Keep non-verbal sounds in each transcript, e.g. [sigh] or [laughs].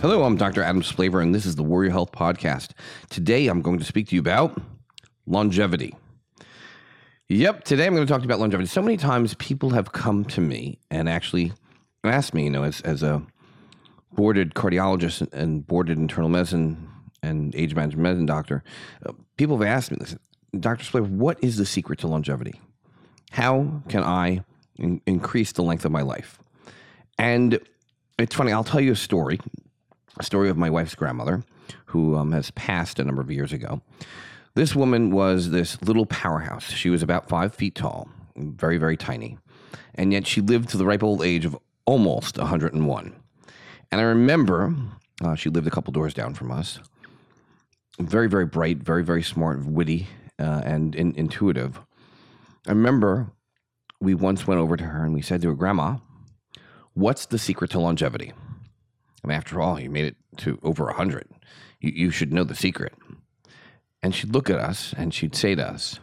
Hello, I'm Dr. Adam Splaver, and this is the Warrior Health Podcast. Today, I'm going to speak to you about longevity. Yep, today I'm going to talk to you about longevity. So many times people have come to me and actually asked me, you know, as, as a boarded cardiologist and boarded internal medicine and age management medicine doctor, uh, people have asked me, Dr. Splaver, what is the secret to longevity? How can I in- increase the length of my life? And it's funny, I'll tell you a story, story of my wife's grandmother who um, has passed a number of years ago. This woman was this little powerhouse. She was about five feet tall, very, very tiny. And yet she lived to the ripe old age of almost 101. And I remember uh, she lived a couple doors down from us. Very, very bright, very, very smart, witty, uh, and in, intuitive. I remember we once went over to her and we said to her, Grandma, what's the secret to longevity? I mean, after all, you made it to over 100. You, you should know the secret. And she'd look at us and she'd say to us,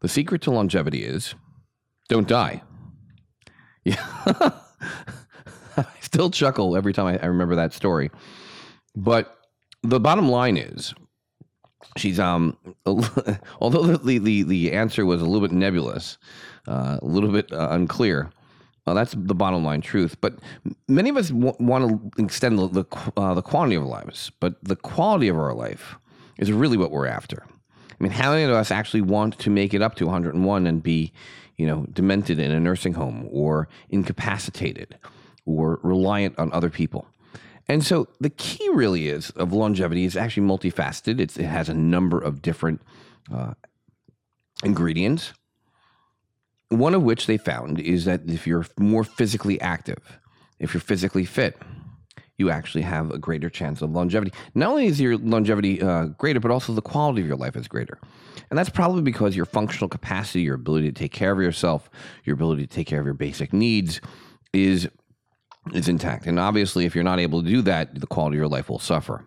The secret to longevity is don't die. [laughs] Yeah. I still chuckle every time I, I remember that story. But the bottom line is, she's um, [laughs] although the, the the answer was a little bit nebulous, uh, a little bit uh, unclear. Uh, that's the bottom line truth. But many of us w- want to extend the the, uh, the quantity of lives, but the quality of our life is really what we're after. I mean, how many of us actually want to make it up to 101 and be, you know, demented in a nursing home or incapacitated or reliant on other people? And so the key really is of longevity is actually multifaceted. It's, it has a number of different uh, ingredients. One of which they found is that if you're more physically active, if you're physically fit, you actually have a greater chance of longevity. Not only is your longevity uh, greater, but also the quality of your life is greater. And that's probably because your functional capacity, your ability to take care of yourself, your ability to take care of your basic needs is is intact. And obviously, if you're not able to do that, the quality of your life will suffer.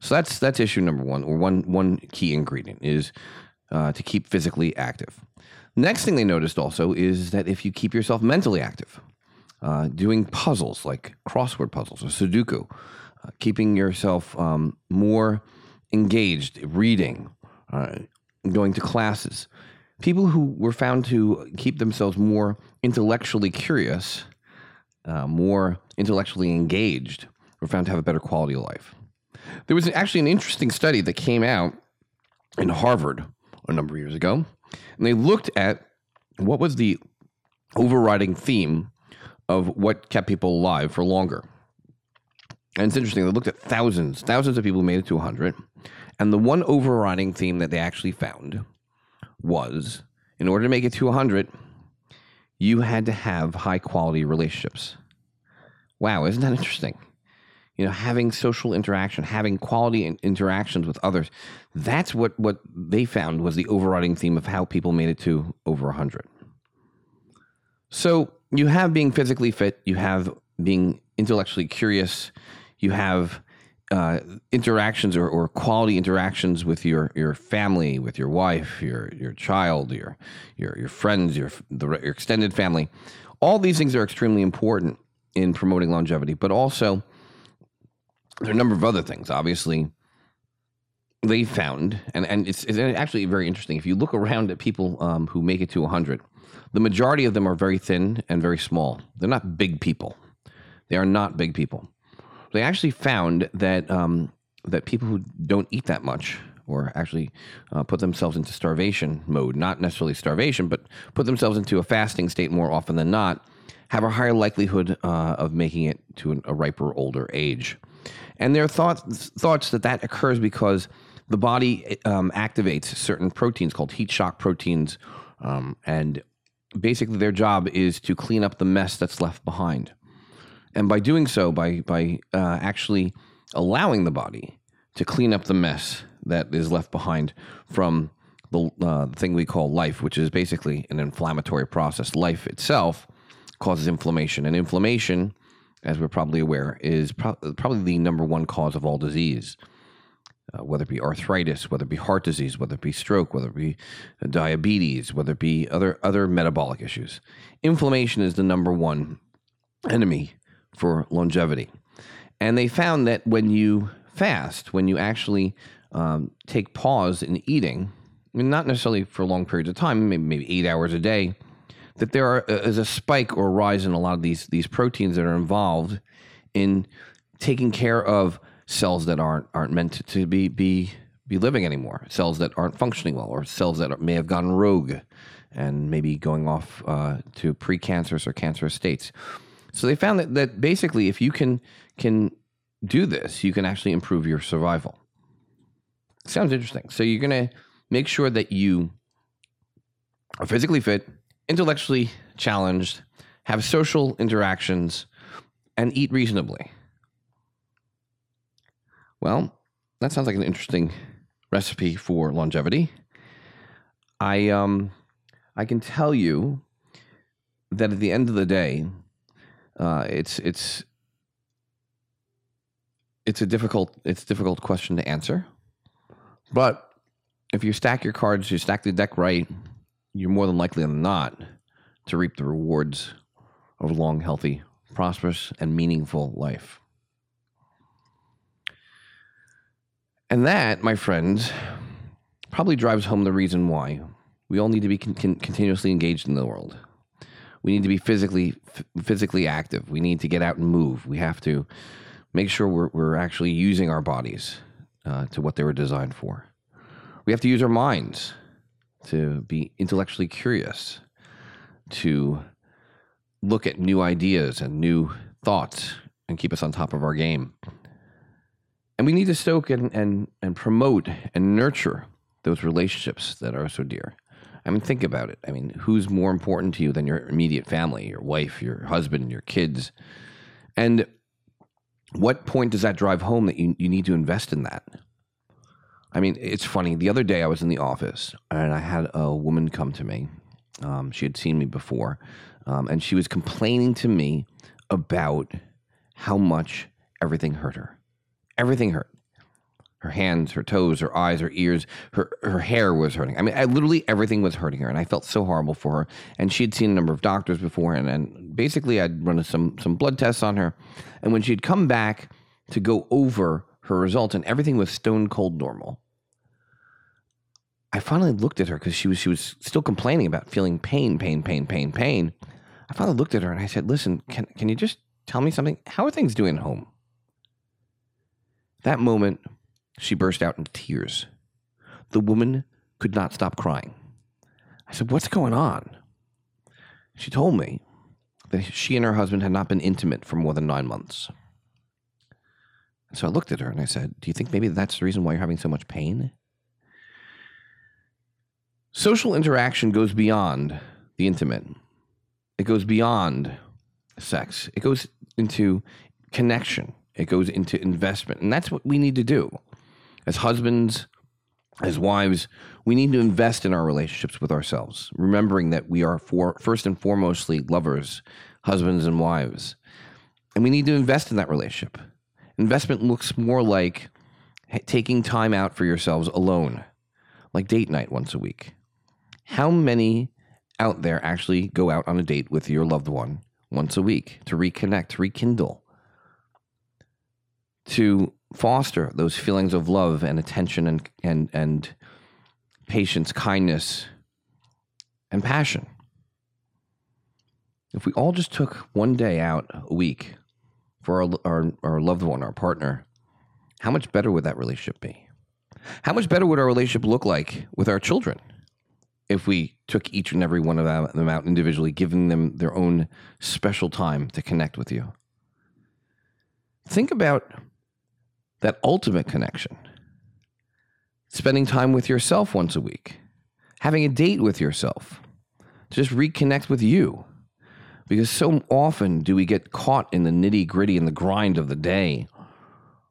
So that's that's issue number one, or one one key ingredient is uh, to keep physically active. Next thing they noticed also is that if you keep yourself mentally active, uh, doing puzzles like crossword puzzles or Sudoku, uh, keeping yourself um, more engaged, reading, uh, going to classes. People who were found to keep themselves more intellectually curious, uh, more intellectually engaged, were found to have a better quality of life. There was actually an interesting study that came out in Harvard a number of years ago, and they looked at what was the overriding theme of what kept people alive for longer. And it's interesting, they looked at thousands, thousands of people who made it to 100. And the one overriding theme that they actually found was in order to make it to 100, you had to have high quality relationships. Wow, isn't that interesting? You know, having social interaction, having quality interactions with others. That's what, what they found was the overriding theme of how people made it to over 100. So you have being physically fit, you have being intellectually curious, you have uh, interactions or, or quality interactions with your, your family, with your wife, your your child, your your your friends, your the, your extended family. All these things are extremely important in promoting longevity, but also there are a number of other things. Obviously, they found, and and it's, it's actually very interesting. If you look around at people um, who make it to 100, the majority of them are very thin and very small. They're not big people. They are not big people. They actually found that um, that people who don't eat that much or actually uh, put themselves into starvation mode, not necessarily starvation, but put themselves into a fasting state more often than not, have a higher likelihood uh, of making it to an, a riper, older age. And there are thoughts, thoughts that that occurs because the body um, activates certain proteins called heat shock proteins, um, and basically their job is to clean up the mess that's left behind. And by doing so, by by uh, actually allowing the body to clean up the mess that is left behind from the uh, thing we call life, which is basically an inflammatory process. Life itself causes inflammation, and inflammation, as we're probably aware, is pro- probably the number one cause of all disease. Uh, whether it be arthritis, whether it be heart disease, whether it be stroke, whether it be diabetes, whether it be other other metabolic issues. Inflammation is the number one enemy for longevity. And they found that when you fast, when you actually um, take pause in eating, not necessarily for long periods of time, maybe, maybe eight hours a day, that there are, uh, is a spike or rise in a lot of these these proteins that are involved in taking care of cells that aren't aren't meant to, to be be be living anymore, cells that aren't functioning well, or cells that are, may have gone rogue and maybe going off uh, to precancerous or cancerous states. So they found that, that basically, if you can can do this, you can actually improve your survival. Sounds interesting. So you're to make sure that you are physically fit, intellectually challenged, have social interactions, and eat reasonably. Well, that sounds like an interesting recipe for longevity. I um I can tell you that at the end of the day, uh, it's it's it's a difficult it's a difficult question to answer. But if you stack your cards, you stack the deck right, you're more than likely than not to reap the rewards of a long, healthy, prosperous, and meaningful life. And that, my friends, probably drives home the reason why we all need to be con- continuously engaged in the world. We need to be physically f- physically active. We need to get out and move. We have to make sure we're, we're actually using our bodies uh, to what they were designed for. We have to use our minds to be intellectually curious, to look at new ideas and new thoughts and keep us on top of our game. And we need to stoke and, and, and promote and nurture those relationships that are so dear. I mean, think about it. I mean, who's more important to you than your immediate family, your wife, your husband, your kids? And what point does that drive home that you, you need to invest in that? I mean, it's funny. The other day I was in the office and I had a woman come to me. Um, she had seen me before, um, and she was complaining to me about how much everything hurt her. Everything hurt. Her hands, her toes, her eyes, her ears, her her hair was hurting. I mean, I, literally everything was hurting her, and I felt so horrible for her. And she had seen a number of doctors before, and, and basically I'd run some some blood tests on her. And when she'd come back to go over her results, and everything was stone cold normal. I finally looked at her because she was she was still complaining about feeling pain, pain, pain, pain, pain. I finally looked at her and I said, "Listen, can can you just tell me something? How are things doing at home?" That moment, she burst out into tears. The woman could not stop crying. I said, What's going on? She told me that she and her husband had not been intimate for more than nine months. So I looked at her and I said, Do you think maybe that's the reason why you're having so much pain? Social interaction goes beyond the intimate, it goes beyond sex, it goes into connection, it goes into investment. And that's what we need to do. As husbands, as wives, we need to invest in our relationships with ourselves, remembering that we are for, first and foremostly lovers, husbands and wives. And we need to invest in that relationship. Investment looks more like taking time out for yourselves alone, like date night once a week. How many out there actually go out on a date with your loved one once a week to reconnect, to rekindle? to foster those feelings of love and attention and and and patience, kindness, and passion. If we all just took one day out a week for our, our, our loved one, our partner, how much better would that relationship be? How much better would our relationship look like with our children if we took each and every one of them out individually, giving them their own special time to connect with you? Think about that ultimate connection. Spending time with yourself once a week, having a date with yourself, just reconnect with you. Because so often do we get caught in the nitty gritty and the grind of the day,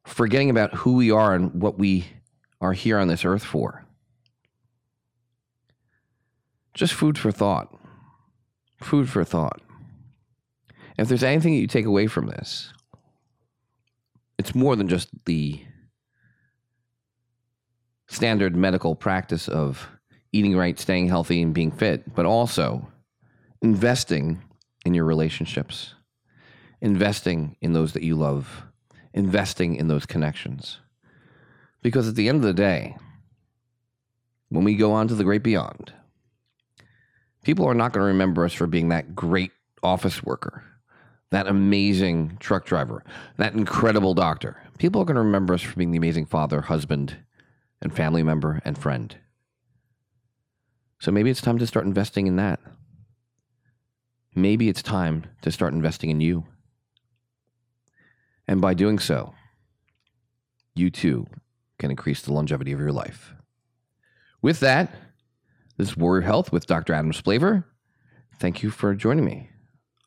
forgetting about who we are and what we are here on this earth for. Just food for thought. Food for thought. If there's anything that you take away from this, it's more than just the standard medical practice of eating right, staying healthy, and being fit, but also investing in your relationships, investing in those that you love, investing in those connections. Because at the end of the day, when we go on to the great beyond, people are not going to remember us for being that great office worker, that amazing truck driver, that incredible doctor. People are going to remember us for being the amazing father, husband, and family member and friend. So maybe it's time to start investing in that. Maybe it's time to start investing in you. And by doing so, you too can increase the longevity of your life. With that, this is Warrior Health with Dr. Adam Splaver. Thank you for joining me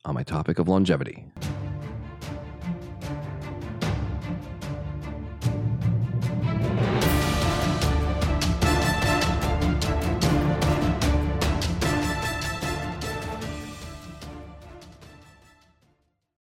on my topic of longevity.